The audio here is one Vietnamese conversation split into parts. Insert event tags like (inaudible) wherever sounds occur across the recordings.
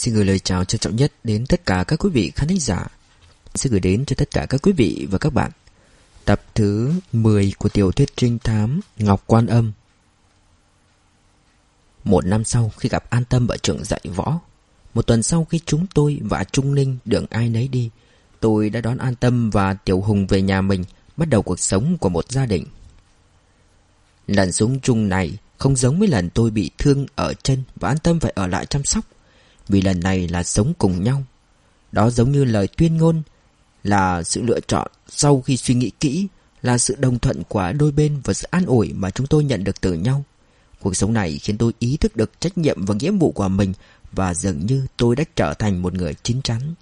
Xin gửi lời chào trân trọng nhất đến tất cả các quý vị khán thính giả. Xin gửi đến cho tất cả các quý vị và các bạn tập thứ 10 của tiểu thuyết trinh thám Ngọc Quan Âm. Một năm sau khi gặp An Tâm ở trường dạy võ, một tuần sau khi chúng tôi và Trung Ninh đường ai nấy đi, tôi đã đón An Tâm và Tiểu Hùng về nhà mình, bắt đầu cuộc sống của một gia đình. Lần súng chung này không giống với lần tôi bị thương ở chân và An Tâm phải ở lại chăm sóc. Vì lần này là sống cùng nhau. Đó giống như lời tuyên ngôn Là sự lựa chọn sau khi suy nghĩ kỹ, Là sự đồng thuận của đôi bên Và sự an ủi mà chúng tôi nhận được từ nhau. Cuộc sống này khiến tôi ý thức được trách nhiệm và nghĩa vụ của mình Và dường như tôi đã trở thành một người chín chắn.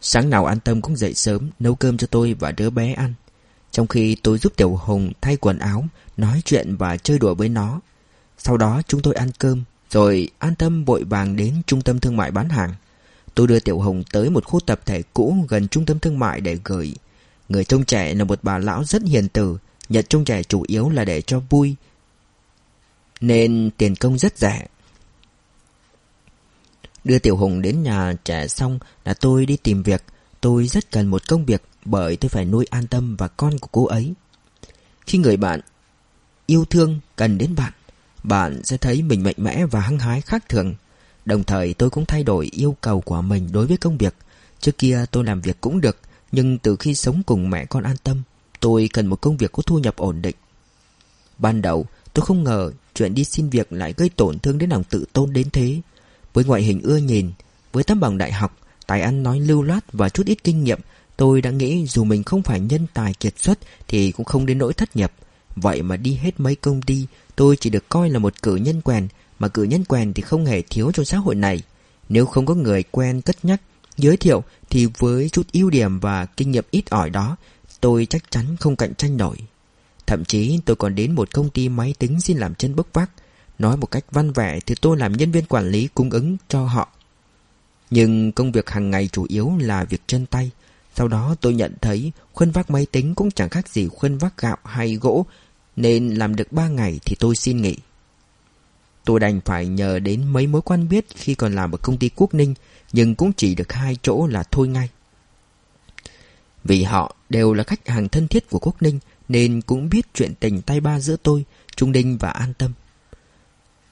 Sáng nào an tâm cũng dậy sớm, Nấu cơm cho tôi và đứa bé ăn. Trong khi tôi giúp Tiểu Hùng thay quần áo, Nói chuyện và chơi đùa với nó, Sau đó chúng tôi ăn cơm rồi an tâm vội vàng đến trung tâm thương mại bán hàng. Tôi đưa Tiểu Hồng tới một khu tập thể cũ gần trung tâm thương mại để gửi. Người trông trẻ là một bà lão rất hiền từ, Nhận trông trẻ chủ yếu là để cho vui. Nên tiền công rất rẻ. Đưa Tiểu Hùng đến nhà trẻ xong là tôi đi tìm việc. Tôi rất cần một công việc bởi tôi phải nuôi an tâm và con của cô ấy. Khi người bạn yêu thương cần đến bạn bạn sẽ thấy mình mạnh mẽ và hăng hái khác thường. Đồng thời tôi cũng thay đổi yêu cầu của mình đối với công việc. Trước kia tôi làm việc cũng được, nhưng từ khi sống cùng mẹ con an tâm, tôi cần một công việc có thu nhập ổn định. Ban đầu, tôi không ngờ chuyện đi xin việc lại gây tổn thương đến lòng tự tôn đến thế. Với ngoại hình ưa nhìn, với tấm bằng đại học, tài ăn nói lưu loát và chút ít kinh nghiệm, tôi đã nghĩ dù mình không phải nhân tài kiệt xuất thì cũng không đến nỗi thất nghiệp. Vậy mà đi hết mấy công ty, tôi chỉ được coi là một cử nhân quèn, mà cử nhân quèn thì không hề thiếu trong xã hội này. Nếu không có người quen cất nhắc, giới thiệu, thì với chút ưu điểm và kinh nghiệm ít ỏi đó, tôi chắc chắn không cạnh tranh nổi. Thậm chí tôi còn đến một công ty máy tính xin làm chân bốc vác. Nói một cách văn vẻ thì tôi làm nhân viên quản lý cung ứng cho họ. Nhưng công việc hàng ngày chủ yếu là việc chân tay. Sau đó tôi nhận thấy khuân vác máy tính cũng chẳng khác gì khuân vác gạo hay gỗ nên làm được ba ngày thì tôi xin nghỉ. Tôi đành phải nhờ đến mấy mối quan biết Khi còn làm ở công ty Quốc Ninh, Nhưng cũng chỉ được hai chỗ là thôi ngay. Vì họ đều là khách hàng thân thiết của Quốc Ninh, Nên cũng biết chuyện tình tay ba giữa tôi, Trung Đinh và An Tâm.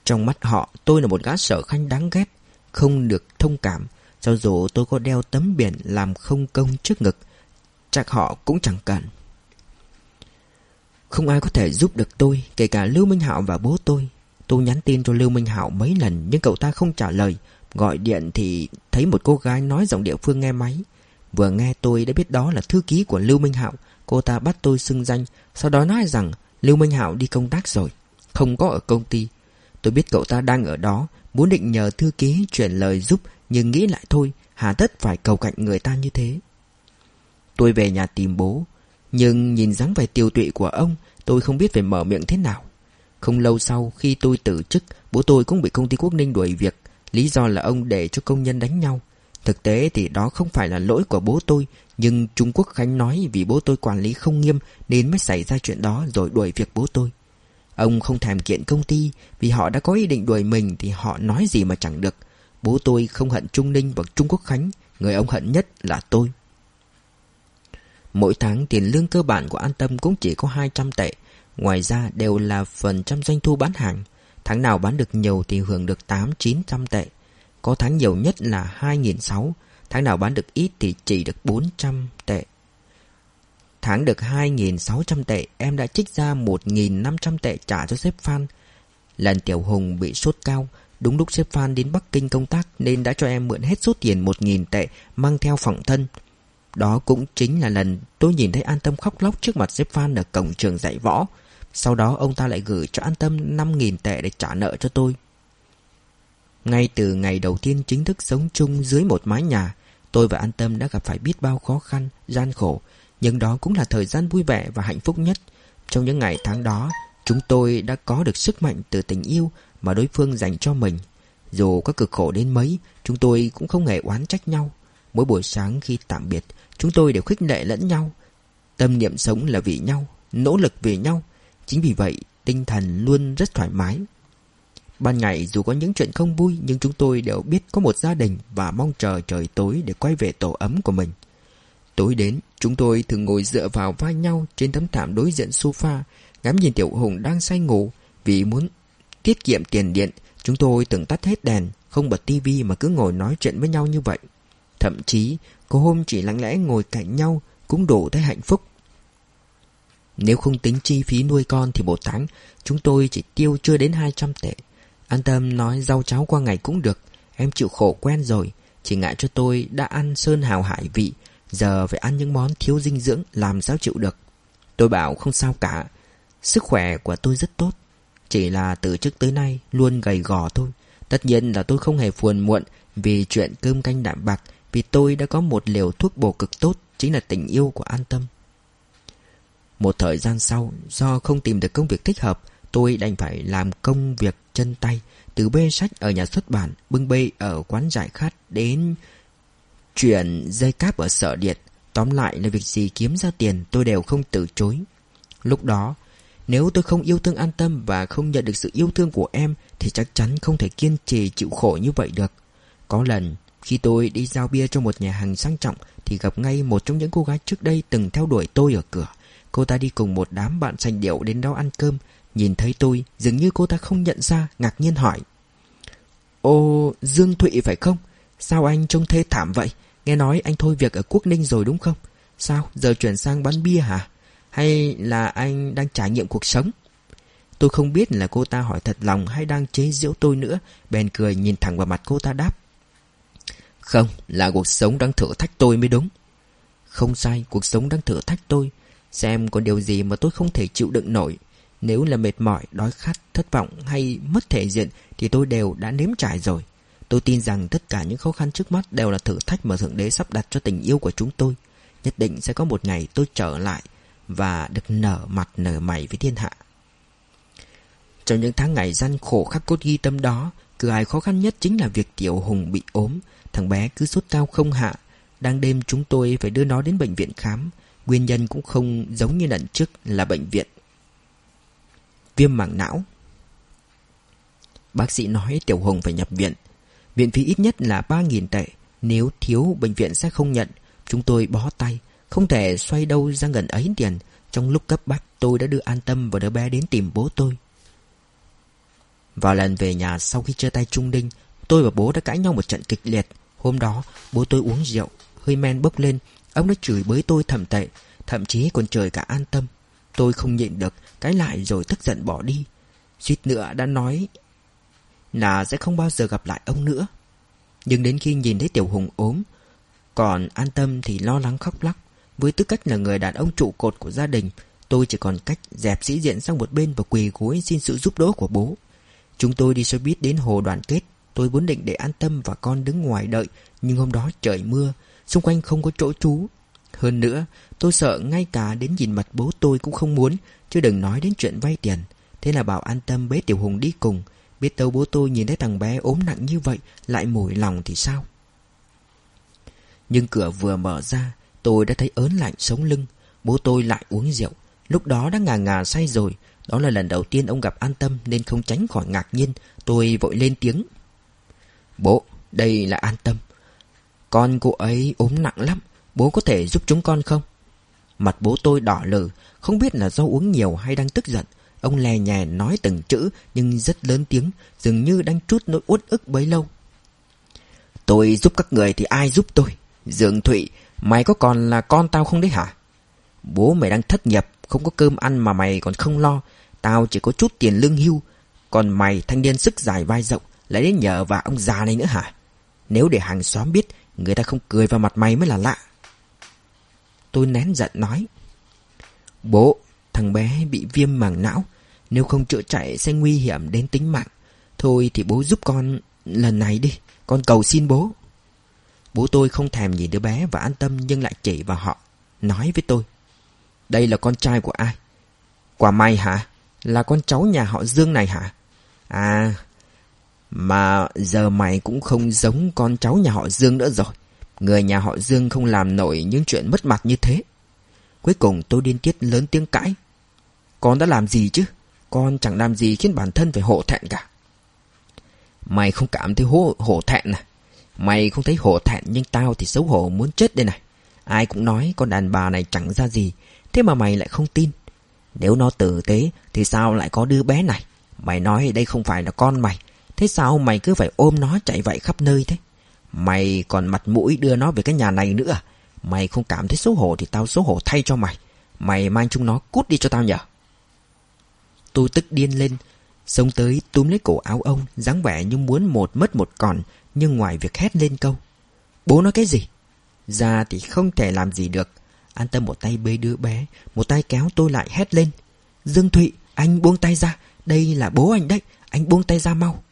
Trong mắt họ, tôi là một gã sở khanh đáng ghét, Không được thông cảm, Cho dù tôi có đeo tấm biển làm không công trước ngực, Chắc họ cũng chẳng cần không ai có thể giúp được tôi, Kể cả Lưu Minh Hạo và bố tôi. Tôi nhắn tin cho Lưu Minh Hạo mấy lần, Nhưng cậu ta không trả lời. Gọi điện thì thấy một cô gái nói giọng địa phương nghe máy. Vừa nghe tôi đã biết đó là thư ký của Lưu Minh Hạo. Cô ta bắt tôi xưng danh, Sau đó nói rằng, Lưu Minh Hạo đi công tác rồi, Không có ở công ty. Tôi biết cậu ta đang ở đó, Muốn định nhờ thư ký chuyển lời giúp, Nhưng nghĩ lại thôi, Hà tất phải cầu cạnh người ta như thế. Tôi về nhà tìm bố nhưng nhìn dáng vẻ tiêu tụy của ông, Tôi không biết phải mở miệng thế nào. Không lâu sau, khi tôi từ chức, Bố tôi cũng bị công ty Quốc Ninh đuổi việc. Lý do là ông để cho công nhân đánh nhau. Thực tế thì đó không phải là lỗi của bố tôi, Nhưng Trung Quốc Khánh nói Vì bố tôi quản lý không nghiêm Nên mới xảy ra chuyện đó rồi đuổi việc bố tôi. Ông không thèm kiện công ty, Vì họ đã có ý định đuổi mình Thì họ nói gì mà chẳng được. Bố tôi không hận Trung Ninh và Trung Quốc Khánh, Người ông hận nhất là tôi. Mỗi tháng tiền lương cơ bản của An Tâm cũng chỉ có 200 tệ. Ngoài ra đều là phần trăm doanh thu bán hàng. Tháng nào bán được nhiều thì hưởng được 8-900 tệ. Có tháng nhiều nhất là 2.600 Tháng nào bán được ít thì chỉ được 400 tệ. Tháng được 2.600 tệ, Em đã trích ra 1.500 tệ trả cho sếp Phan. Lần Tiểu Hùng bị sốt cao. Đúng lúc sếp Phan đến Bắc Kinh công tác Nên đã cho em mượn hết số tiền 1.000 tệ Mang theo phòng thân đó cũng chính là lần tôi nhìn thấy An Tâm khóc lóc trước mặt Diệp Phan ở cổng trường dạy võ. Sau đó ông ta lại gửi cho An Tâm 5.000 tệ để trả nợ cho tôi. Ngay từ ngày đầu tiên chính thức sống chung dưới một mái nhà, tôi và An Tâm đã gặp phải biết bao khó khăn, gian khổ. Nhưng đó cũng là thời gian vui vẻ và hạnh phúc nhất. Trong những ngày tháng đó, chúng tôi đã có được sức mạnh từ tình yêu mà đối phương dành cho mình. Dù có cực khổ đến mấy, chúng tôi cũng không hề oán trách nhau. Mỗi buổi sáng khi tạm biệt, Chúng tôi đều khích lệ lẫn nhau Tâm niệm sống là vì nhau Nỗ lực vì nhau Chính vì vậy tinh thần luôn rất thoải mái Ban ngày dù có những chuyện không vui nhưng chúng tôi đều biết có một gia đình và mong chờ trời tối để quay về tổ ấm của mình. Tối đến, chúng tôi thường ngồi dựa vào vai nhau trên tấm thảm đối diện sofa, ngắm nhìn Tiểu Hùng đang say ngủ. Vì muốn tiết kiệm tiền điện, chúng tôi từng tắt hết đèn, không bật tivi mà cứ ngồi nói chuyện với nhau như vậy. Thậm chí, có hôm chỉ lặng lẽ ngồi cạnh nhau cũng đủ thấy hạnh phúc. Nếu không tính chi phí nuôi con thì một tháng chúng tôi chỉ tiêu chưa đến 200 tệ. An tâm nói rau cháo qua ngày cũng được, em chịu khổ quen rồi, chỉ ngại cho tôi đã ăn sơn hào hải vị, giờ phải ăn những món thiếu dinh dưỡng làm sao chịu được. Tôi bảo không sao cả, sức khỏe của tôi rất tốt, chỉ là từ trước tới nay luôn gầy gò thôi. Tất nhiên là tôi không hề phiền muộn vì chuyện cơm canh đạm bạc vì tôi đã có một liều thuốc bổ cực tốt chính là tình yêu của an tâm. Một thời gian sau, do không tìm được công việc thích hợp, tôi đành phải làm công việc chân tay, từ bê sách ở nhà xuất bản, bưng bê ở quán giải khát đến chuyển dây cáp ở sở điện. Tóm lại là việc gì kiếm ra tiền tôi đều không từ chối. Lúc đó, nếu tôi không yêu thương an tâm và không nhận được sự yêu thương của em thì chắc chắn không thể kiên trì chịu khổ như vậy được. Có lần, khi tôi đi giao bia cho một nhà hàng sang trọng thì gặp ngay một trong những cô gái trước đây từng theo đuổi tôi ở cửa. Cô ta đi cùng một đám bạn sành điệu đến đó ăn cơm. Nhìn thấy tôi, dường như cô ta không nhận ra, ngạc nhiên hỏi. Ô, Dương Thụy phải không? Sao anh trông thê thảm vậy? Nghe nói anh thôi việc ở Quốc Ninh rồi đúng không? Sao, giờ chuyển sang bán bia hả? Hay là anh đang trải nghiệm cuộc sống? Tôi không biết là cô ta hỏi thật lòng hay đang chế giễu tôi nữa, bèn cười nhìn thẳng vào mặt cô ta đáp. Không, là cuộc sống đang thử thách tôi mới đúng. Không sai, cuộc sống đang thử thách tôi. Xem có điều gì mà tôi không thể chịu đựng nổi. Nếu là mệt mỏi, đói khát, thất vọng hay mất thể diện thì tôi đều đã nếm trải rồi. Tôi tin rằng tất cả những khó khăn trước mắt đều là thử thách mà Thượng Đế sắp đặt cho tình yêu của chúng tôi. Nhất định sẽ có một ngày tôi trở lại và được nở mặt nở mày với thiên hạ. Trong những tháng ngày gian khổ khắc cốt ghi tâm đó, cửa ai khó khăn nhất chính là việc Tiểu Hùng bị ốm. Thằng bé cứ sốt cao không hạ. Đang đêm chúng tôi phải đưa nó đến bệnh viện khám. Nguyên nhân cũng không giống như lần trước là bệnh viện. Viêm mảng não Bác sĩ nói Tiểu hồng phải nhập viện. Viện phí ít nhất là 3.000 tệ. Nếu thiếu, bệnh viện sẽ không nhận. Chúng tôi bó tay. Không thể xoay đâu ra gần ấy tiền. Trong lúc cấp bách, tôi đã đưa an tâm và đứa bé đến tìm bố tôi. Vào lần về nhà sau khi chơi tay trung đinh, tôi và bố đã cãi nhau một trận kịch liệt. Hôm đó, bố tôi uống rượu, hơi men bốc lên. Ông đã chửi bới tôi thầm tệ, thậm chí còn trời cả an tâm. Tôi không nhịn được, cái lại rồi tức giận bỏ đi. Suýt nữa đã nói là sẽ không bao giờ gặp lại ông nữa. Nhưng đến khi nhìn thấy Tiểu Hùng ốm, còn an tâm thì lo lắng khóc lắc Với tư cách là người đàn ông trụ cột của gia đình, tôi chỉ còn cách dẹp sĩ diện sang một bên và quỳ gối xin sự giúp đỡ của bố. Chúng tôi đi xe buýt đến hồ đoàn kết. Tôi vốn định để an tâm và con đứng ngoài đợi, nhưng hôm đó trời mưa, xung quanh không có chỗ trú. Hơn nữa, tôi sợ ngay cả đến nhìn mặt bố tôi cũng không muốn, chứ đừng nói đến chuyện vay tiền. Thế là bảo an tâm bế Tiểu Hùng đi cùng. Biết đâu bố tôi nhìn thấy thằng bé ốm nặng như vậy, lại mỏi lòng thì sao? Nhưng cửa vừa mở ra, tôi đã thấy ớn lạnh sống lưng. Bố tôi lại uống rượu. Lúc đó đã ngà ngà say rồi. Đó là lần đầu tiên ông gặp an tâm nên không tránh khỏi ngạc nhiên. Tôi vội lên tiếng. Bố, đây là an tâm. Con cô ấy ốm nặng lắm. Bố có thể giúp chúng con không? Mặt bố tôi đỏ lử, không biết là do uống nhiều hay đang tức giận. Ông lè nhè nói từng chữ nhưng rất lớn tiếng, dường như đang trút nỗi uất ức bấy lâu. Tôi giúp các người thì ai giúp tôi? Dương Thụy, mày có còn là con tao không đấy hả? Bố mày đang thất nghiệp, không có cơm ăn mà mày còn không lo. Tao chỉ có chút tiền lương hưu. Còn mày thanh niên sức dài vai rộng, lại đến nhờ và ông già này nữa hả? Nếu để hàng xóm biết, người ta không cười vào mặt mày mới là lạ. Tôi nén giận nói. Bố, thằng bé bị viêm màng não. Nếu không chữa chạy sẽ nguy hiểm đến tính mạng. Thôi thì bố giúp con lần này đi. Con cầu xin bố. Bố tôi không thèm nhìn đứa bé và an tâm nhưng lại chỉ vào họ. Nói với tôi. Đây là con trai của ai? Quả mày hả? Là con cháu nhà họ Dương này hả? À, mà giờ mày cũng không giống con cháu nhà họ Dương nữa rồi. Người nhà họ Dương không làm nổi những chuyện mất mặt như thế. Cuối cùng tôi điên tiết lớn tiếng cãi. Con đã làm gì chứ? Con chẳng làm gì khiến bản thân phải hộ thẹn cả. Mày không cảm thấy hổ, hổ thẹn à? Mày không thấy hổ thẹn nhưng tao thì xấu hổ muốn chết đây này. Ai cũng nói con đàn bà này chẳng ra gì, thế mà mày lại không tin. Nếu nó tử tế thì sao lại có đứa bé này? Mày nói đây không phải là con mày, thế sao mày cứ phải ôm nó chạy vậy khắp nơi thế? Mày còn mặt mũi đưa nó về cái nhà này nữa à? Mày không cảm thấy xấu hổ thì tao xấu hổ thay cho mày. Mày mang chúng nó cút đi cho tao nhở. Tôi tức điên lên, xông tới túm lấy cổ áo ông, dáng vẻ như muốn một mất một còn, nhưng ngoài việc hét lên câu. Bố nói cái gì? Ra thì không thể làm gì được. An tâm một tay bế đứa bé, một tay kéo tôi lại hét lên. Dương Thụy, anh buông tay ra, đây là bố anh đấy, anh buông tay ra mau.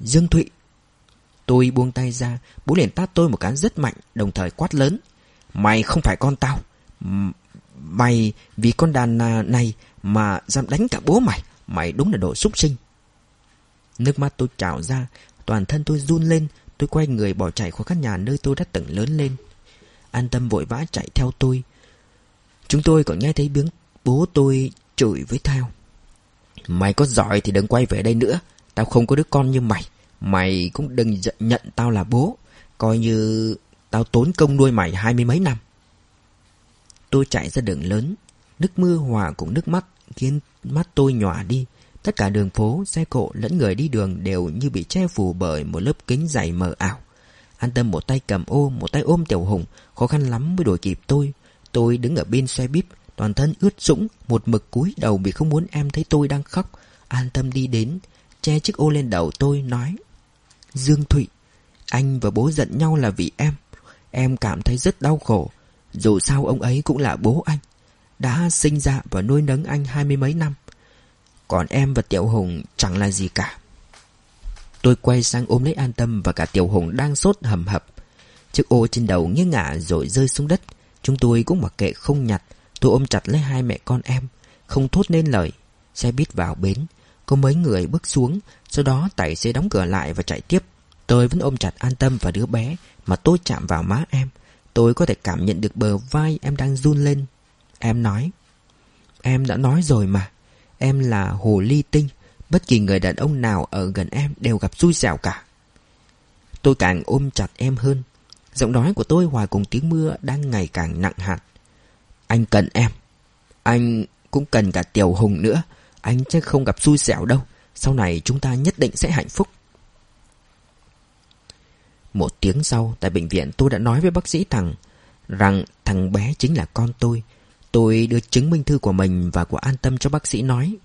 Dương Thụy. Tôi buông tay ra, bố liền tát tôi một cái rất mạnh, đồng thời quát lớn. Mày không phải con tao. Mày vì con đàn à, này mà dám đánh cả bố mày. Mày đúng là đồ súc sinh. Nước mắt tôi trào ra, toàn thân tôi run lên, tôi quay người bỏ chạy khỏi căn nhà nơi tôi đã từng lớn lên. An tâm vội vã chạy theo tôi. Chúng tôi còn nghe thấy tiếng bố tôi chửi với theo. Mày có giỏi thì đừng quay về đây nữa. Tao không có đứa con như mày. Mày cũng đừng nhận tao là bố. Coi như tao tốn công nuôi mày hai mươi mấy năm. Tôi chạy ra đường lớn. Nước mưa hòa cùng nước mắt khiến mắt tôi nhòa đi. Tất cả đường phố, xe cộ lẫn người đi đường đều như bị che phủ bởi một lớp kính dày mờ ảo. An tâm một tay cầm ô, một tay ôm Tiểu Hùng, khó khăn lắm mới đuổi kịp tôi. Tôi đứng ở bên xe bíp, toàn thân ướt sũng, một mực cúi đầu vì không muốn em thấy tôi đang khóc. An tâm đi đến, che chiếc ô lên đầu tôi, nói Dương Thụy, anh và bố giận nhau là vì em. Em cảm thấy rất đau khổ. Dù sao ông ấy cũng là bố anh. Đã sinh ra và nuôi nấng anh hai mươi mấy năm. Còn em và Tiểu Hùng chẳng là gì cả. Tôi quay sang ôm lấy An Tâm và cả Tiểu Hùng đang sốt hầm hập. Chiếc ô trên đầu nghiêng ngả rồi rơi xuống đất. Chúng tôi cũng mặc kệ không nhặt. Tôi ôm chặt lấy hai mẹ con em, không thốt nên lời. Xe buýt vào bến, có mấy người bước xuống, sau đó tài xế đóng cửa lại và chạy tiếp. Tôi vẫn ôm chặt An Tâm và đứa bé, mà tôi chạm vào má em. Tôi có thể cảm nhận được bờ vai em đang run lên. Em nói, em đã nói rồi mà, em là hồ ly tinh, bất kỳ người đàn ông nào ở gần em đều gặp xui xẻo cả. Tôi càng ôm chặt em hơn, giọng nói của tôi hòa cùng tiếng mưa đang ngày càng nặng hạt. Anh cần em, anh cũng cần cả Tiểu Hùng nữa, anh chắc không gặp xui xẻo đâu, sau này chúng ta nhất định sẽ hạnh phúc. Một tiếng sau, tại bệnh viện tôi đã nói với bác sĩ thằng rằng thằng bé chính là con tôi. Tôi đưa chứng minh thư của mình và của an tâm cho bác sĩ nói.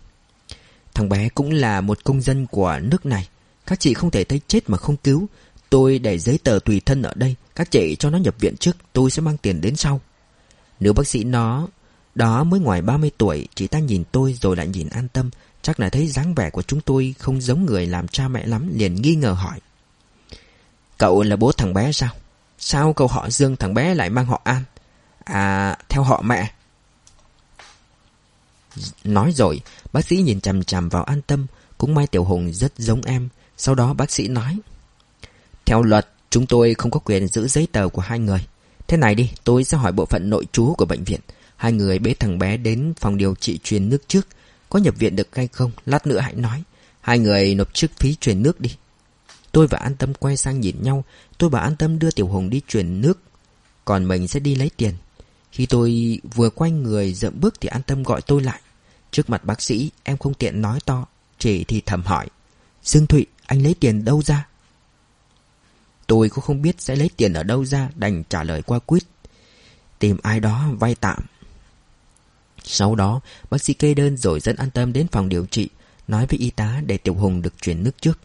Thằng bé cũng là một công dân của nước này. Các chị không thể thấy chết mà không cứu. Tôi để giấy tờ tùy thân ở đây. Các chị cho nó nhập viện trước, tôi sẽ mang tiền đến sau. Nếu bác sĩ nó... Đó mới ngoài 30 tuổi, chị ta nhìn tôi rồi lại nhìn an tâm. Chắc là thấy dáng vẻ của chúng tôi không giống người làm cha mẹ lắm, liền nghi ngờ hỏi. Cậu là bố thằng bé sao? Sao cậu họ Dương thằng bé lại mang họ An? À, theo họ mẹ. Nói rồi, bác sĩ nhìn chằm chằm vào an tâm, cũng may Tiểu Hùng rất giống em. Sau đó bác sĩ nói. Theo luật, chúng tôi không có quyền giữ giấy tờ của hai người. Thế này đi, tôi sẽ hỏi bộ phận nội trú của bệnh viện. Hai người bế thằng bé đến phòng điều trị truyền nước trước. Có nhập viện được hay không, lát nữa hãy nói. Hai người nộp trước phí truyền nước đi. Tôi và An Tâm quay sang nhìn nhau. Tôi bảo An Tâm đưa Tiểu Hùng đi truyền nước. Còn mình sẽ đi lấy tiền. Khi tôi vừa quay người dậm bước Thì An Tâm gọi tôi lại. Trước mặt bác sĩ em không tiện nói to. Chỉ thì thầm hỏi. Dương Thụy anh lấy tiền đâu ra? Tôi cũng không biết sẽ lấy tiền ở đâu ra Đành trả lời qua quýt. Tìm ai đó vay tạm. Sau đó bác sĩ kê đơn rồi dẫn an tâm đến phòng điều trị Nói với y tá để Tiểu Hùng được chuyển nước trước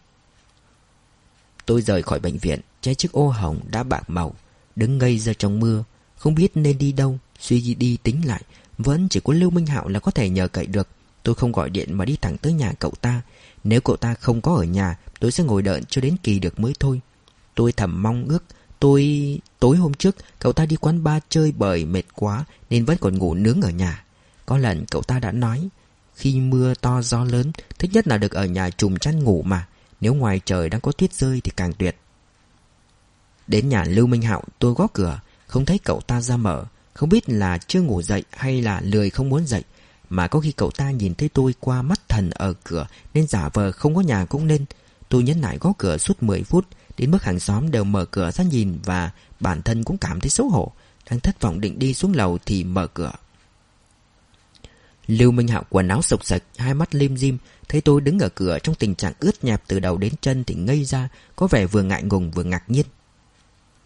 Tôi rời khỏi bệnh viện, che chiếc ô hồng đã bạc màu, đứng ngây ra trong mưa, không biết nên đi đâu, suy đi tính lại, vẫn chỉ có Lưu Minh Hạo là có thể nhờ cậy được. Tôi không gọi điện mà đi thẳng tới nhà cậu ta. Nếu cậu ta không có ở nhà, tôi sẽ ngồi đợi cho đến kỳ được mới thôi. Tôi thầm mong ước, tôi... Tối hôm trước, cậu ta đi quán bar chơi bời mệt quá nên vẫn còn ngủ nướng ở nhà. Có lần cậu ta đã nói, khi mưa to gió lớn, thích nhất là được ở nhà trùm chăn ngủ mà. Nếu ngoài trời đang có tuyết rơi thì càng tuyệt. Đến nhà Lưu Minh Hạo tôi gõ cửa Không thấy cậu ta ra mở Không biết là chưa ngủ dậy hay là lười không muốn dậy Mà có khi cậu ta nhìn thấy tôi qua mắt thần ở cửa Nên giả vờ không có nhà cũng nên. Tôi nhấn lại gõ cửa suốt 10 phút Đến mức hàng xóm đều mở cửa ra nhìn Và bản thân cũng cảm thấy xấu hổ. Đang thất vọng định đi xuống lầu thì mở cửa. Lưu Minh Hạo quần áo sộc sạch, Hai mắt lim dim, Thấy tôi đứng ở cửa trong tình trạng ướt nhẹp từ đầu đến chân Thì ngây ra, Có vẻ vừa ngại ngùng vừa ngạc nhiên.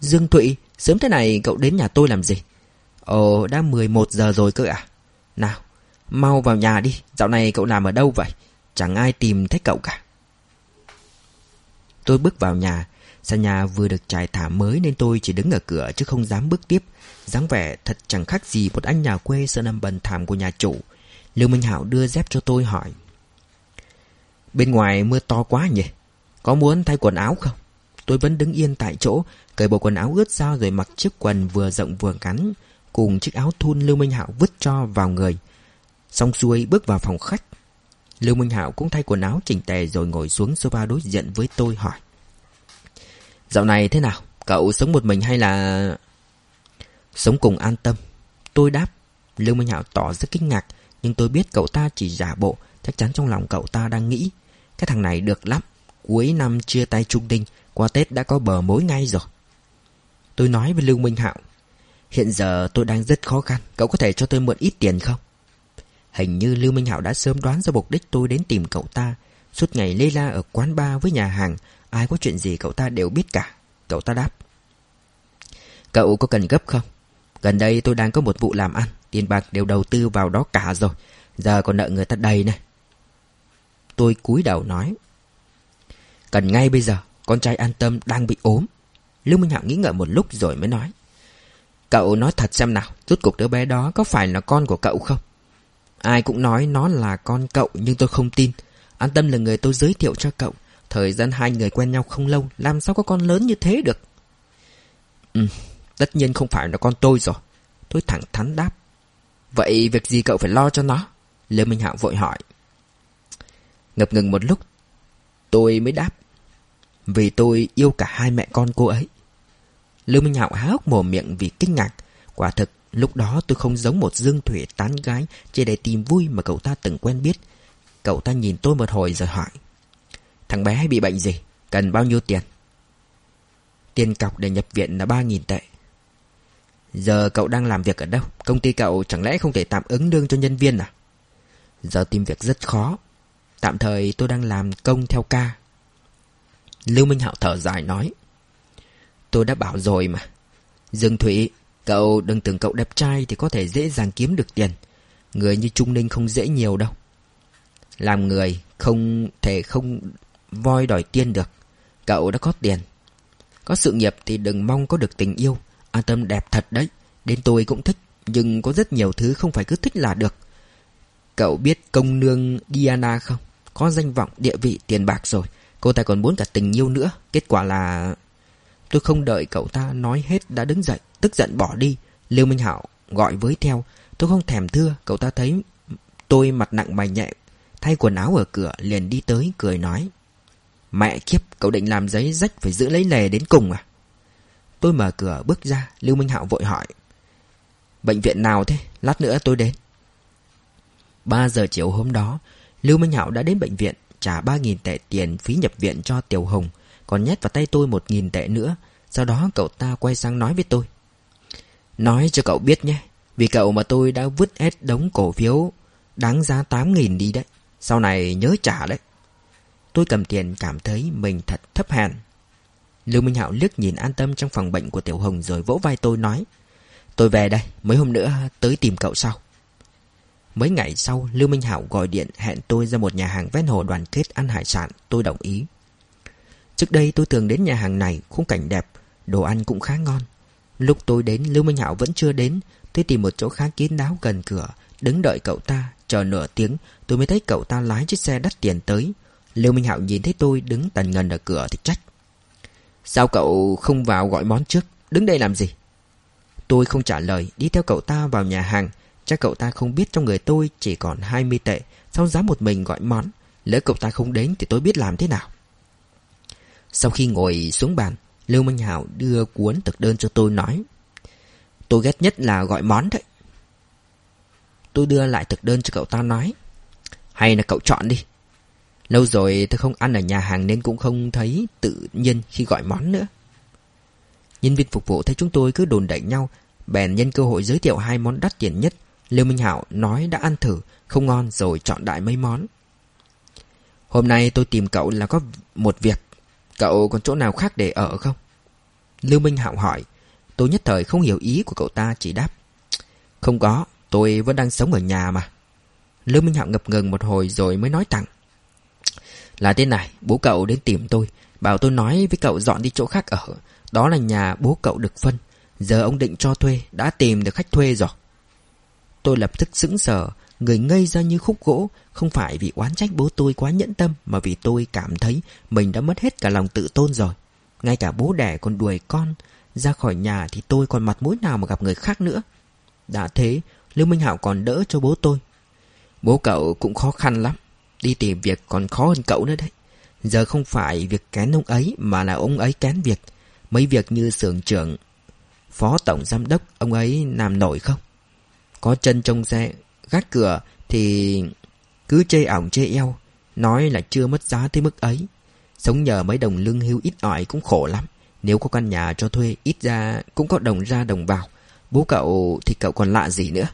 Dương Thụy, Sớm thế này cậu đến nhà tôi làm gì? Ồ, đã 11 giờ rồi cơ à Nào, Mau vào nhà đi, Dạo này cậu làm ở đâu vậy? Chẳng ai tìm thấy cậu cả. Tôi bước vào nhà, Sàn nhà vừa được trải thảm mới Nên tôi chỉ đứng ở cửa chứ không dám bước tiếp. dáng vẻ thật chẳng khác gì Một anh nhà quê sơn âm bần thảm của nhà chủ. Lưu Minh Hảo đưa dép cho tôi hỏi. Bên ngoài mưa to quá nhỉ? Có muốn thay quần áo không? Tôi vẫn đứng yên tại chỗ, Cởi bộ quần áo ướt ra rồi mặc chiếc quần vừa rộng vừa ngắn, Cùng chiếc áo thun Lưu Minh Hạo vứt cho vào người. Xong xuôi bước vào phòng khách. Lưu Minh Hạo cũng thay quần áo chỉnh tề rồi ngồi xuống sofa đối diện với tôi hỏi. Dạo này thế nào? Cậu sống một mình hay là... Sống cùng an tâm? Tôi đáp. Lưu Minh Hạo tỏ rất kinh ngạc. Nhưng tôi biết cậu ta chỉ giả bộ, Chắc chắn trong lòng cậu ta đang nghĩ. Cái thằng này được lắm Cuối năm chia tay trung đinh, Qua Tết đã có bờ mối ngay rồi. Tôi nói với Lưu Minh Hạo, Hiện giờ tôi đang rất khó khăn, Cậu có thể cho tôi mượn ít tiền không? Hình như Lưu Minh Hạo đã sớm đoán ra mục đích tôi đến tìm cậu ta. Suốt ngày lê la ở quán bar với nhà hàng, Ai có chuyện gì cậu ta đều biết cả. Cậu ta đáp, Cậu có cần gấp không? Gần đây tôi đang có một vụ làm ăn Tiền bạc đều đầu tư vào đó cả rồi. Giờ còn nợ người ta đầy này. Tôi cúi đầu nói. Cần ngay bây giờ, Con trai an tâm đang bị ốm. Lưu Minh Hạo nghĩ ngợi một lúc rồi mới nói. Cậu nói thật xem nào Rút cuộc đứa bé đó có phải là con của cậu không? Ai cũng nói nó là con cậu, Nhưng tôi không tin. An tâm là người tôi giới thiệu cho cậu. Thời gian hai người quen nhau không lâu, Làm sao có con lớn như thế được? Ừ Tất nhiên không phải là con tôi rồi. Tôi thẳng thắn đáp. Vậy việc gì cậu phải lo cho nó? Lê Minh Hạo vội hỏi. Ngập ngừng một lúc, Tôi mới đáp. Vì tôi yêu cả hai mẹ con cô ấy. Lưu Minh Hạo há hốc mồm miệng vì kinh ngạc. Quả thực, lúc đó tôi không giống một dương thủy tán gái Chỉ để tìm vui mà cậu ta từng quen biết. Cậu ta nhìn tôi một hồi rồi hỏi. Thằng bé bị bệnh gì? Cần bao nhiêu tiền? Tiền cọc để nhập viện là 3.000 tệ. Giờ cậu đang làm việc ở đâu? Công ty cậu chẳng lẽ không thể tạm ứng lương cho nhân viên à? Giờ tìm việc rất khó. Tạm thời tôi đang làm công theo ca. Lưu Minh Hạo thở dài nói, Tôi đã bảo rồi mà. Dương Thụy, Cậu đừng tưởng cậu đẹp trai Thì có thể dễ dàng kiếm được tiền. Người như Trung Ninh không dễ nhiều đâu. Làm người không thể không voi đòi tiên được. Cậu đã có tiền. Có sự nghiệp thì đừng mong có được tình yêu. An tâm đẹp thật đấy. Đến tôi cũng thích Nhưng có rất nhiều thứ không phải cứ thích là được. Cậu biết công nương Diana không? Có danh vọng, địa vị, tiền bạc rồi. Cô ta còn muốn cả tình yêu nữa. Kết quả là Tôi không đợi cậu ta nói hết đã đứng dậy Tức giận bỏ đi. Lưu Minh Hảo gọi với theo. Tôi không thèm thưa Cậu ta thấy tôi mặt nặng mày nhẹ Thay quần áo ở cửa liền đi tới cười nói. Mẹ kiếp cậu định làm giấy rách phải giữ lấy lề đến cùng à? Tôi mở cửa bước ra, Lưu Minh Hạo vội hỏi. Bệnh viện nào thế? Lát nữa tôi đến. 3 giờ chiều hôm đó, Lưu Minh Hạo đã đến bệnh viện, Trả 3.000 tệ tiền phí nhập viện cho Tiểu Hồng, Còn nhét vào tay tôi 1.000 tệ nữa, Sau đó cậu ta quay sang nói với tôi. Nói cho cậu biết nhé, Vì cậu mà tôi đã vứt hết đống cổ phiếu, Đáng giá 8.000 đi đấy, Sau này nhớ trả đấy. Tôi cầm tiền cảm thấy mình thật thấp hèn. Lưu Minh Hạo liếc nhìn an tâm trong phòng bệnh của Tiểu Hồng rồi vỗ vai tôi nói Tôi về đây, mấy hôm nữa tới tìm cậu sau Mấy ngày sau, Lưu Minh Hạo gọi điện hẹn tôi ra một nhà hàng ven hồ đoàn kết ăn hải sản, tôi đồng ý. Trước đây tôi thường đến nhà hàng này, khung cảnh đẹp, đồ ăn cũng khá ngon. Lúc tôi đến, Lưu Minh Hạo vẫn chưa đến, tôi tìm một chỗ khá kín đáo gần cửa, đứng đợi cậu ta, chờ nửa tiếng, tôi mới thấy cậu ta lái chiếc xe đắt tiền tới. Lưu Minh Hạo nhìn thấy tôi đứng tần ngần ở cửa thì trách. Sao cậu không vào gọi món trước, đứng đây làm gì? Tôi không trả lời, đi theo cậu ta vào nhà hàng, Chắc cậu ta không biết trong người tôi chỉ còn 20 tệ. Sao dám một mình gọi món? Lỡ cậu ta không đến thì tôi biết làm thế nào. Sau khi ngồi xuống bàn Lưu Minh Hảo đưa cuốn thực đơn cho tôi nói Tôi ghét nhất là gọi món đấy. Tôi đưa lại thực đơn cho cậu ta nói Hay là cậu chọn đi. Lâu rồi tôi không ăn ở nhà hàng nên cũng không thấy tự nhiên khi gọi món nữa. Nhân viên phục vụ thấy chúng tôi cứ đồn đẩy nhau, bèn nhân cơ hội giới thiệu hai món đắt tiền nhất. Lưu Minh hảo nói đã ăn thử, không ngon rồi chọn đại mấy món. Hôm nay tôi tìm cậu là có một việc. Cậu còn chỗ nào khác để ở không? Lưu Minh Hạo hỏi. Tôi nhất thời không hiểu ý của cậu ta chỉ đáp. Không có, tôi vẫn đang sống ở nhà mà. Lưu Minh Hạo ngập ngừng một hồi rồi mới nói thẳng. Là thế này, bố cậu đến tìm tôi, bảo tôi nói với cậu dọn đi chỗ khác ở. Đó là nhà bố cậu được phân. Giờ ông định cho thuê, đã tìm được khách thuê rồi. Tôi lập tức sững sờ, người ngây ra như khúc gỗ, không phải vì oán trách bố tôi quá nhẫn tâm, mà vì tôi cảm thấy mình đã mất hết cả lòng tự tôn rồi. Ngay cả bố đẻ còn đuổi con, ra khỏi nhà thì tôi còn mặt mũi nào mà gặp người khác nữa. Đã thế, Lưu Minh hảo còn đỡ cho bố tôi. Bố cậu cũng khó khăn lắm, đi tìm việc còn khó hơn cậu nữa đấy. Giờ không phải việc kén ông ấy mà là ông ấy kén việc. Mấy việc như xưởng trưởng, phó tổng giám đốc, ông ấy làm nổi không? Có chân trong xe, gác cửa thì cứ chê ỏng chê eo, nói là chưa mất giá tới mức ấy. Sống nhờ mấy đồng lương hưu ít ỏi cũng khổ lắm. Nếu có căn nhà cho thuê, ít ra cũng có đồng ra đồng vào. Bố cậu thì cậu còn lạ gì nữa.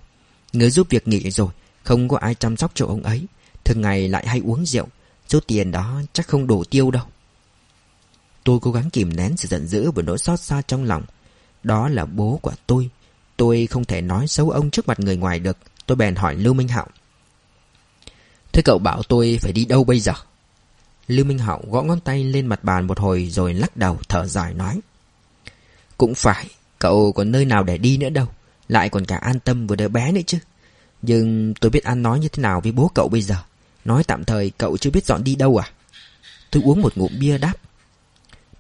Người giúp việc nghỉ rồi, không có ai chăm sóc cho ông ấy. Thường ngày lại hay uống rượu. Số tiền đó chắc không đủ tiêu đâu. Tôi cố gắng kìm nén sự giận dữ và nỗi xót xa trong lòng. Đó là bố của tôi. Tôi không thể nói xấu ông trước mặt người ngoài được. Tôi bèn hỏi Lưu Minh Hạo. Thế cậu bảo tôi phải đi đâu bây giờ? Lưu Minh Hạo gõ ngón tay lên mặt bàn một hồi rồi lắc đầu thở dài nói. Cũng phải, cậu còn nơi nào để đi nữa đâu. Lại còn cả an tâm vừa đứa bé nữa chứ. Nhưng tôi biết ăn nói như thế nào với bố cậu bây giờ. Nói tạm thời cậu chưa biết dọn đi đâu à? Tôi uống một ngụm bia đáp.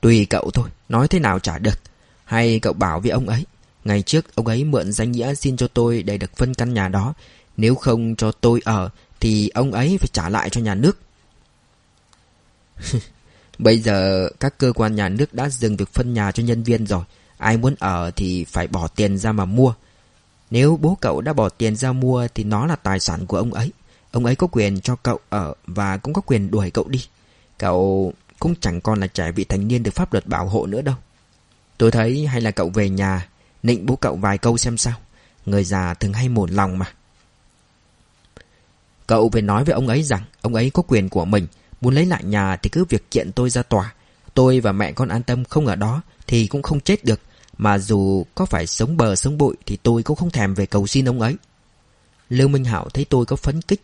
Tùy cậu thôi, nói thế nào chả được. Hay cậu bảo với ông ấy. Ngày trước ông ấy mượn danh nghĩa xin cho tôi để được phân căn nhà đó. Nếu không cho tôi ở thì ông ấy phải trả lại cho nhà nước. (laughs) Bây giờ các cơ quan nhà nước đã dừng việc phân nhà cho nhân viên rồi. Ai muốn ở thì phải bỏ tiền ra mà mua. Nếu bố cậu đã bỏ tiền ra mua thì nó là tài sản của ông ấy. Ông ấy có quyền cho cậu ở và cũng có quyền đuổi cậu đi. Cậu cũng chẳng còn là trẻ vị thành niên được pháp luật bảo hộ nữa đâu. Tôi thấy hay là cậu về nhà, nịnh bố cậu vài câu xem sao. Người già thường hay mổn lòng mà. Cậu về nói với ông ấy rằng ông ấy có quyền của mình. Muốn lấy lại nhà thì cứ việc kiện tôi ra tòa. Tôi và mẹ con an tâm không ở đó thì cũng không chết được. Mà dù có phải sống bờ sống bụi thì tôi cũng không thèm về cầu xin ông ấy. Lưu Minh Hảo thấy tôi có phấn kích.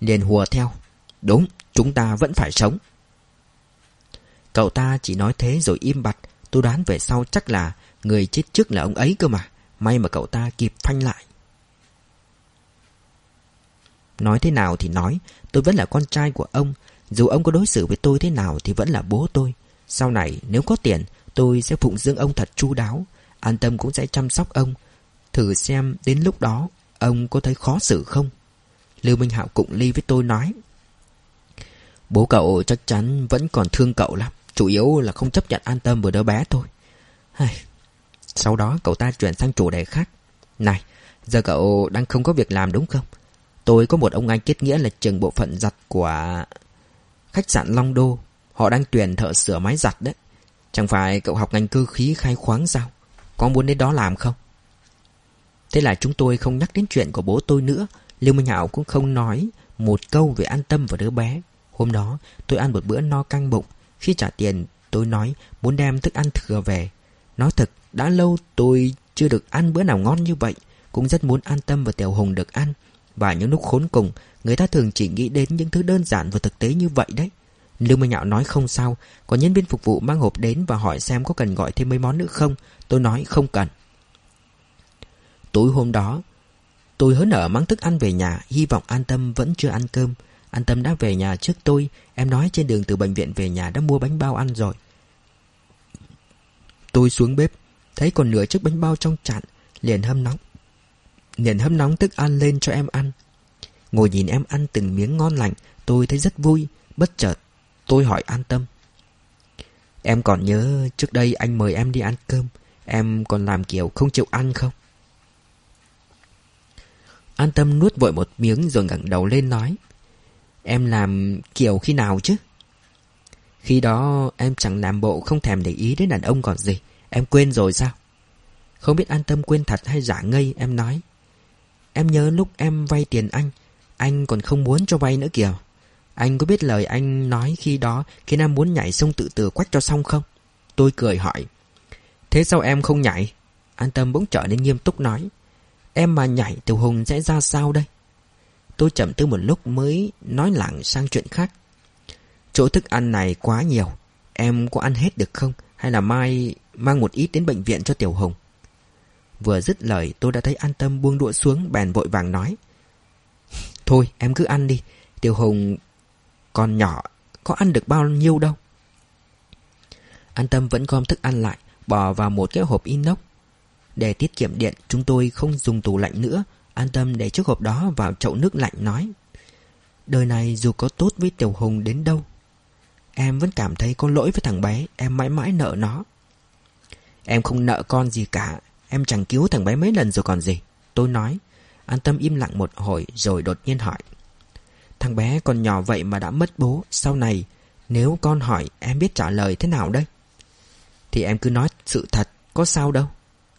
Liền hùa theo. Đúng, chúng ta vẫn phải sống. Cậu ta chỉ nói thế rồi im bặt. Tôi đoán về sau chắc là người chết trước là ông ấy cơ mà. May mà cậu ta kịp phanh lại. Nói thế nào thì nói, tôi vẫn là con trai của ông. Dù ông có đối xử với tôi thế nào thì vẫn là bố tôi. Sau này nếu có tiền, tôi sẽ phụng dưỡng ông thật chu đáo. An tâm cũng sẽ chăm sóc ông. Thử xem đến lúc đó, ông có thấy khó xử không? Lưu Minh Hạo cụng ly với tôi nói. Bố cậu chắc chắn vẫn còn thương cậu lắm. Chủ yếu là không chấp nhận an tâm với đứa bé thôi. Sau đó cậu ta chuyển sang chủ đề khác. Này, giờ cậu đang không có việc làm đúng không? Tôi có một ông anh kết nghĩa là trường bộ phận giặt của khách sạn Long Đô. Họ đang tuyển thợ sửa máy giặt đấy. Chẳng phải cậu học ngành cơ khí khai khoáng sao? Có muốn đến đó làm không? Thế là chúng tôi không nhắc đến chuyện của bố tôi nữa. Lưu Minh Hảo cũng không nói một câu về an tâm vào đứa bé. Hôm đó tôi ăn một bữa no căng bụng. Khi trả tiền tôi nói muốn đem thức ăn thừa về. Nói thật đã lâu tôi chưa được ăn bữa nào ngon như vậy. Cũng rất muốn an tâm và Tiểu Hùng được ăn. Và những lúc khốn cùng, người ta thường chỉ nghĩ đến những thứ đơn giản và thực tế như vậy đấy. Lưu Minh Nhạo nói không sao, có nhân viên phục vụ mang hộp đến và hỏi xem có cần gọi thêm mấy món nữa không. Tôi nói không cần. Tối hôm đó, tôi hớn ở mang thức ăn về nhà, hy vọng An Tâm vẫn chưa ăn cơm. An Tâm đã về nhà trước tôi, em nói trên đường từ bệnh viện về nhà đã mua bánh bao ăn rồi. Tôi xuống bếp, thấy còn nửa chiếc bánh bao trong chạn, liền hâm nóng liền hâm nóng thức ăn lên cho em ăn. Ngồi nhìn em ăn từng miếng ngon lành, tôi thấy rất vui, bất chợt. Tôi hỏi an tâm. Em còn nhớ trước đây anh mời em đi ăn cơm, em còn làm kiểu không chịu ăn không? An tâm nuốt vội một miếng rồi ngẩng đầu lên nói. Em làm kiểu khi nào chứ? Khi đó em chẳng làm bộ không thèm để ý đến đàn ông còn gì. Em quên rồi sao? Không biết an tâm quên thật hay giả ngây, em nói, Em nhớ lúc em vay tiền anh Anh còn không muốn cho vay nữa kìa. Anh có biết lời anh nói khi đó Khi em muốn nhảy sông tự tử quách cho xong không? Tôi cười hỏi, Thế sao em không nhảy? An tâm bỗng trở nên nghiêm túc nói Em mà nhảy Tiểu Hùng sẽ ra sao đây? Tôi chậm tư một lúc mới nói lặng sang chuyện khác. Chỗ thức ăn này quá nhiều, Em có ăn hết được không? Hay là mai mang một ít đến bệnh viện cho Tiểu Hùng? Vừa dứt lời, tôi đã thấy an tâm buông đũa xuống, bèn vội vàng nói. (laughs) Thôi, em cứ ăn đi, Tiểu Hùng còn nhỏ, Có ăn được bao nhiêu đâu? An tâm vẫn gom thức ăn lại, Bỏ vào một cái hộp inox để tiết kiệm điện, Chúng tôi không dùng tủ lạnh nữa. An tâm để chiếc hộp đó vào chậu nước lạnh, nói. Đời này dù có tốt với Tiểu Hùng đến đâu, Em vẫn cảm thấy có lỗi với thằng bé. Em mãi mãi nợ nó. Em không nợ con gì cả. Em chẳng cứu thằng bé mấy lần rồi còn gì. Tôi nói. An tâm im lặng một hồi rồi đột nhiên hỏi. Thằng bé còn nhỏ vậy mà đã mất bố. Sau này, Nếu con hỏi, em biết trả lời thế nào đây? Thì em cứ nói sự thật, Có sao đâu.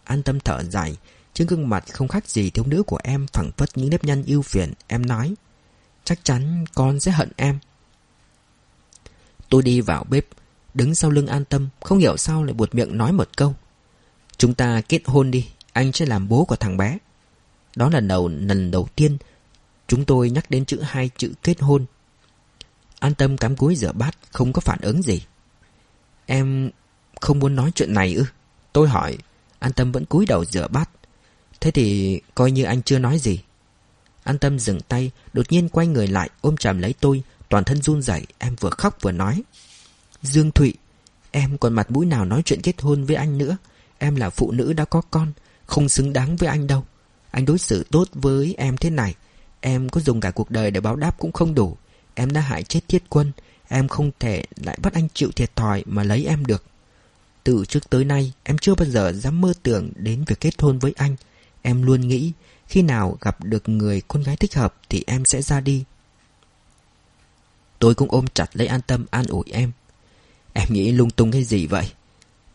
An tâm thở dài. Trên gương mặt không khác gì thiếu nữ của em phẳng phất những nếp nhăn ưu phiền. Em nói, Chắc chắn con sẽ hận em. Tôi đi vào bếp, Đứng sau lưng an tâm, Không hiểu sao lại buột miệng nói một câu. Chúng ta kết hôn đi, Anh sẽ làm bố của thằng bé. Đó là đầu, lần đầu tiên Chúng tôi nhắc đến chữ hai, chữ kết hôn. An tâm cắm cúi rửa bát, Không có phản ứng gì. Em không muốn nói chuyện này ư? Tôi hỏi. An tâm vẫn cúi đầu rửa bát. Thế thì coi như anh chưa nói gì. An tâm dừng tay, Đột nhiên quay người lại, ôm chầm lấy tôi, Toàn thân run rẩy, Em vừa khóc vừa nói. Dương Thụy, Em còn mặt mũi nào nói chuyện kết hôn với anh nữa? Em là phụ nữ đã có con, Không xứng đáng với anh đâu. Anh đối xử tốt với em thế này, Em có dùng cả cuộc đời để báo đáp cũng không đủ. Em đã hại chết thiết quân, Em không thể lại bắt anh chịu thiệt thòi Mà lấy em được. Từ trước tới nay Em chưa bao giờ dám mơ tưởng đến việc kết hôn với anh Em luôn nghĩ khi nào gặp được người con gái thích hợp thì em sẽ ra đi. Tôi cũng ôm chặt lấy an tâm an ủi em. Em nghĩ lung tung cái gì vậy?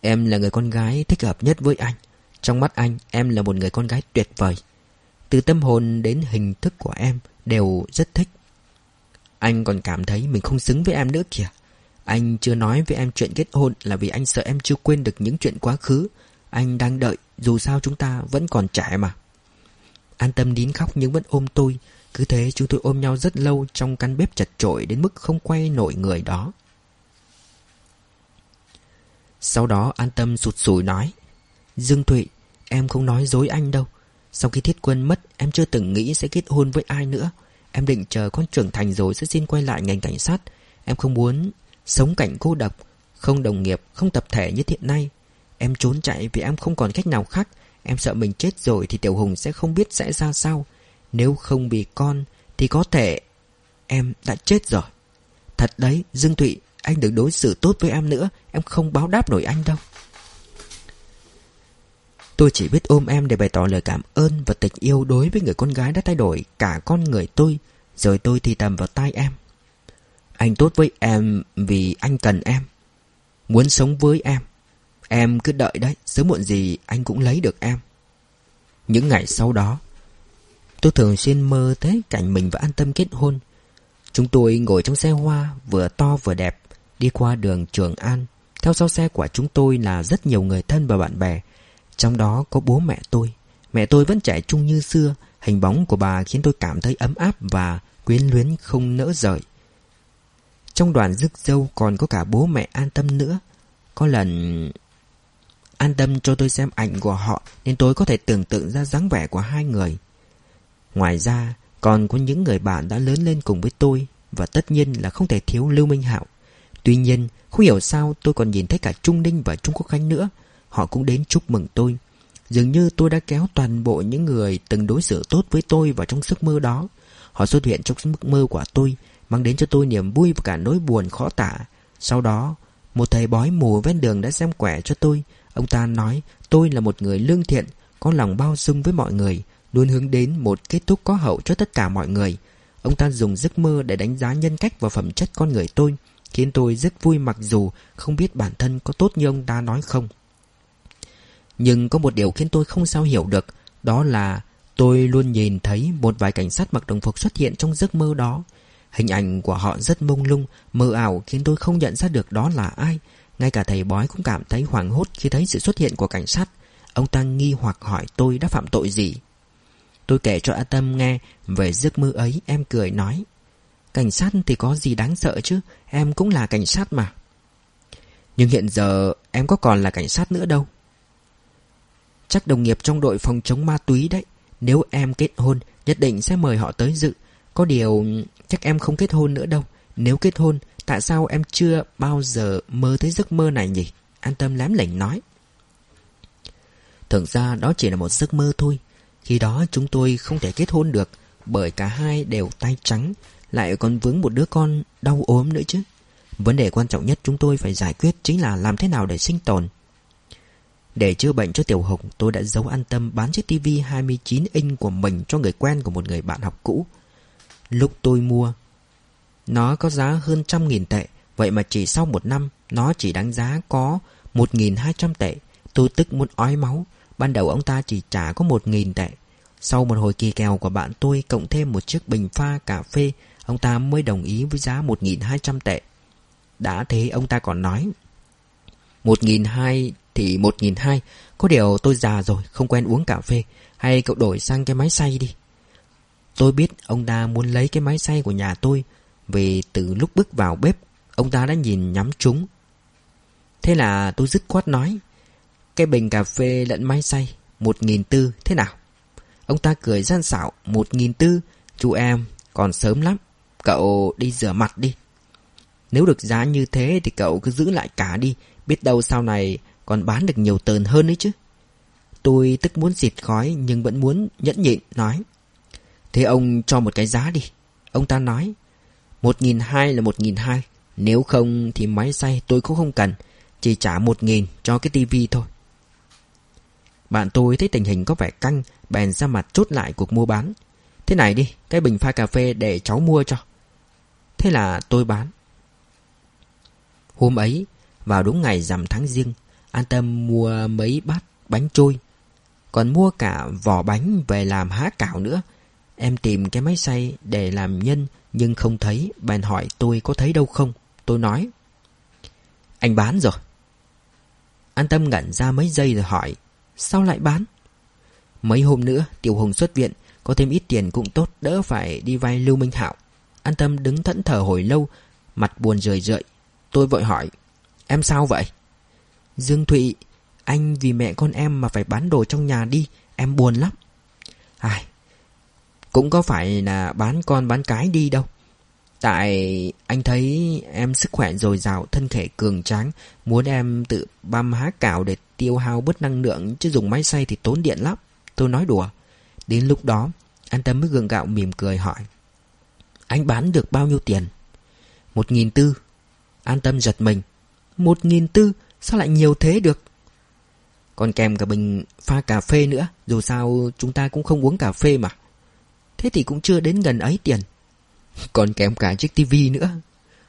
Em là người con gái thích hợp nhất với anh. Trong mắt anh, em là một người con gái tuyệt vời. Từ tâm hồn đến hình thức của em đều rất thích. Anh còn cảm thấy mình không xứng với em nữa kìa. Anh chưa nói với em chuyện kết hôn là vì anh sợ em chưa quên được những chuyện quá khứ. Anh đang đợi, dù sao chúng ta vẫn còn trẻ mà. An tâm nín khóc nhưng vẫn ôm tôi. Cứ thế chúng tôi ôm nhau rất lâu Trong căn bếp chật trội đến mức không quay nổi người đó. Sau đó an tâm sụt sùi nói, Dương Thụy, Em không nói dối anh đâu. Sau khi thiết quân mất, Em chưa từng nghĩ sẽ kết hôn với ai nữa. Em định chờ con trưởng thành rồi sẽ xin quay lại ngành cảnh sát. Em không muốn sống cảnh cô độc Không đồng nghiệp, không tập thể như hiện nay. Em trốn chạy vì em không còn cách nào khác. Em sợ mình chết rồi thì Tiểu Hùng sẽ không biết sẽ ra sao. Nếu không bị con Thì có thể Em đã chết rồi. Thật đấy Dương Thụy Anh đừng đối xử tốt với em nữa. Em không báo đáp nổi anh đâu. Tôi chỉ biết ôm em để bày tỏ lời cảm ơn và tình yêu đối với người con gái đã thay đổi cả con người tôi. Rồi tôi thì tầm vào tai em. Anh tốt với em vì anh cần em. Muốn sống với em. Em cứ đợi đấy, Sớm muộn gì anh cũng lấy được em. Những ngày sau đó, Tôi thường xuyên mơ thấy cảnh mình và an tâm kết hôn. Chúng tôi ngồi trong xe hoa Vừa to vừa đẹp, Đi qua đường Trường An. Theo sau xe của chúng tôi là rất nhiều người thân và bạn bè. Trong đó có bố mẹ tôi. Mẹ tôi vẫn trẻ trung như xưa, Hình bóng của bà khiến tôi cảm thấy ấm áp Và quyến luyến không nỡ rời. Trong đoàn rước dâu còn có cả bố mẹ an tâm nữa. Có lần An tâm cho tôi xem ảnh của họ, Nên tôi có thể tưởng tượng ra dáng vẻ của hai người. Ngoài ra, Còn có những người bạn đã lớn lên cùng với tôi, Và tất nhiên là không thể thiếu Lưu Minh Hạo. Tuy nhiên, Không hiểu sao tôi còn nhìn thấy cả Trung Ninh và Trung Quốc Khánh nữa. Họ cũng đến chúc mừng tôi. Dường như tôi đã kéo toàn bộ những người Từng đối xử tốt với tôi vào trong giấc mơ đó. Họ xuất hiện trong giấc mơ của tôi Mang đến cho tôi niềm vui và cả nỗi buồn khó tả. Sau đó Một thầy bói mù ven đường đã xem quẻ cho tôi. Ông ta nói tôi là một người lương thiện, có lòng bao dung với mọi người, luôn hướng đến một kết thúc có hậu cho tất cả mọi người. Ông ta dùng giấc mơ để đánh giá nhân cách và phẩm chất con người tôi Khiến tôi rất vui mặc dù không biết bản thân có tốt như ông ta nói không. Nhưng có một điều khiến tôi không sao hiểu được Đó là tôi luôn nhìn thấy một vài cảnh sát mặc đồng phục xuất hiện trong giấc mơ đó. Hình ảnh của họ rất mông lung, mơ ảo khiến tôi không nhận ra được đó là ai. Ngay cả thầy bói cũng cảm thấy hoảng hốt khi thấy sự xuất hiện của cảnh sát. Ông ta nghi hoặc hỏi tôi đã phạm tội gì. Tôi kể cho A Tâm nghe về giấc mơ ấy Em cười nói Cảnh sát thì có gì đáng sợ chứ? Em cũng là cảnh sát mà. Nhưng hiện giờ em có còn là cảnh sát nữa đâu. Chắc đồng nghiệp trong đội phòng chống ma túy đấy. Nếu em kết hôn Nhất định sẽ mời họ tới dự. Có điều chắc em không kết hôn nữa đâu. Nếu kết hôn, Tại sao em chưa bao giờ mơ tới giấc mơ này nhỉ? An tâm lém lỉnh nói. Thực ra đó chỉ là một giấc mơ thôi. Khi đó chúng tôi không thể kết hôn được, Bởi cả hai đều tay trắng, Lại còn vướng một đứa con đau ốm nữa chứ. Vấn đề quan trọng nhất chúng tôi phải giải quyết Chính là làm thế nào để sinh tồn. Để chữa bệnh cho Tiểu hồng, Tôi đã giấu an tâm bán chiếc tivi 29 inch của mình Cho người quen của một người bạn học cũ. Lúc tôi mua. Nó có giá hơn trăm nghìn tệ, Vậy mà chỉ sau một năm, Nó chỉ đáng giá có 1.200 tệ. Tôi tức muốn ói máu. Ban đầu ông ta chỉ trả có một nghìn tệ. Sau một hồi kỳ kèo của bạn tôi Cộng thêm một chiếc bình pha cà phê, Ông ta mới đồng ý với giá một nghìn hai trăm tệ. Đã thế ông ta còn nói, một nghìn hai thì một nghìn hai. Có điều tôi già rồi, Không quen uống cà phê. Hay cậu đổi sang cái máy xay đi. Tôi biết ông ta muốn lấy cái máy xay của nhà tôi, Vì từ lúc bước vào bếp, Ông ta đã nhìn nhắm chúng. Thế là tôi dứt khoát nói, cái bình cà phê lẫn máy xay, Một nghìn tư, thế nào? Ông ta cười gian xảo, Một nghìn tư, Chú em, còn sớm lắm, Cậu đi rửa mặt đi. Nếu được giá như thế thì cậu cứ giữ lại cả đi, Biết đâu sau này còn bán được nhiều tờn hơn đấy chứ. Tôi tức muốn xịt khói Nhưng vẫn muốn nhẫn nhịn, nói Thế ông cho một cái giá đi. Ông ta nói, Một nghìn hai là một nghìn hai. Nếu không thì máy xay tôi cũng không cần, Chỉ trả một nghìn cho cái tivi thôi. Bạn tôi thấy tình hình có vẻ căng, Bèn ra mặt chốt lại cuộc mua bán. Thế này đi, Cái bình pha cà phê để cháu mua cho. Thế là tôi bán. Hôm ấy, Vào đúng ngày rằm tháng riêng An tâm mua mấy bát bánh trôi, Còn mua cả vỏ bánh về làm há cảo nữa. Em tìm cái máy xay để làm nhân, Nhưng không thấy. Bạn hỏi tôi có thấy đâu không? Tôi nói. Anh bán rồi. An tâm ngẩn ra mấy giây rồi hỏi, Sao lại bán? Mấy hôm nữa, Tiểu Hùng xuất viện, Có thêm ít tiền cũng tốt, Đỡ phải đi vay Lưu Minh Hạo. An tâm đứng thẫn thờ hồi lâu, Mặt buồn rười rượi. Tôi vội hỏi, Em sao vậy? Dương Thụy, Anh vì mẹ con em mà phải bán đồ trong nhà đi, Em buồn lắm. Ai cũng có phải là bán con bán cái đi đâu Tại anh thấy em sức khỏe dồi dào, thân thể cường tráng, muốn em tự băm há cảo để tiêu hao bớt năng lượng chứ dùng máy xay thì tốn điện lắm. Tôi nói đùa. Đến lúc đó, anh Tâm mới gượng gạo mỉm cười hỏi. Anh bán được bao nhiêu tiền? Một nghìn tư. An Tâm giật mình. Một nghìn tư? Sao lại nhiều thế được? Còn kèm cả bình pha cà phê nữa. Dù sao chúng ta cũng không uống cà phê mà. Thế thì cũng chưa đến gần ấy tiền. Còn kèm cả chiếc tivi nữa.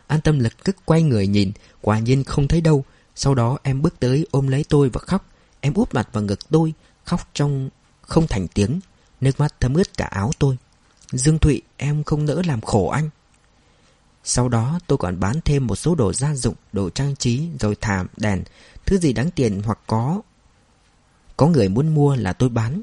An tâm lập tức quay người nhìn Quả nhiên không thấy đâu. Sau đó em bước tới ôm lấy tôi và khóc. Em úp mặt vào ngực tôi Khóc trong không thành tiếng. Nước mắt thấm ướt cả áo tôi. Dương Thụy em không nỡ làm khổ anh. Sau đó tôi còn bán thêm một số đồ gia dụng Đồ trang trí Rồi thảm, đèn. Thứ gì đáng tiền hoặc có Có người muốn mua là tôi bán.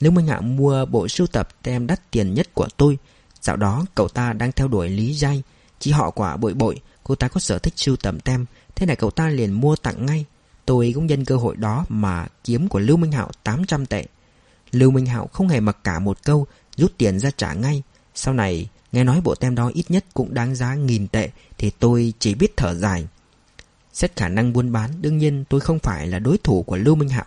Lưu Minh Hạ mua bộ sưu tập tem đắt tiền nhất của tôi, Dạo đó cậu ta đang theo đuổi Lý Giai. Chỉ họ quả bội bội, Cô ta có sở thích sưu tầm tem. Thế này cậu ta liền mua tặng ngay. Tôi cũng nhân cơ hội đó mà kiếm của Lưu Minh Hạo 800 tệ. Lưu Minh Hạo không hề mặc cả một câu, Rút tiền ra trả ngay. Sau này, nghe nói bộ tem đó ít nhất cũng đáng giá nghìn tệ, Thì tôi chỉ biết thở dài. Xét khả năng buôn bán, Đương nhiên tôi không phải là đối thủ của Lưu Minh Hạo.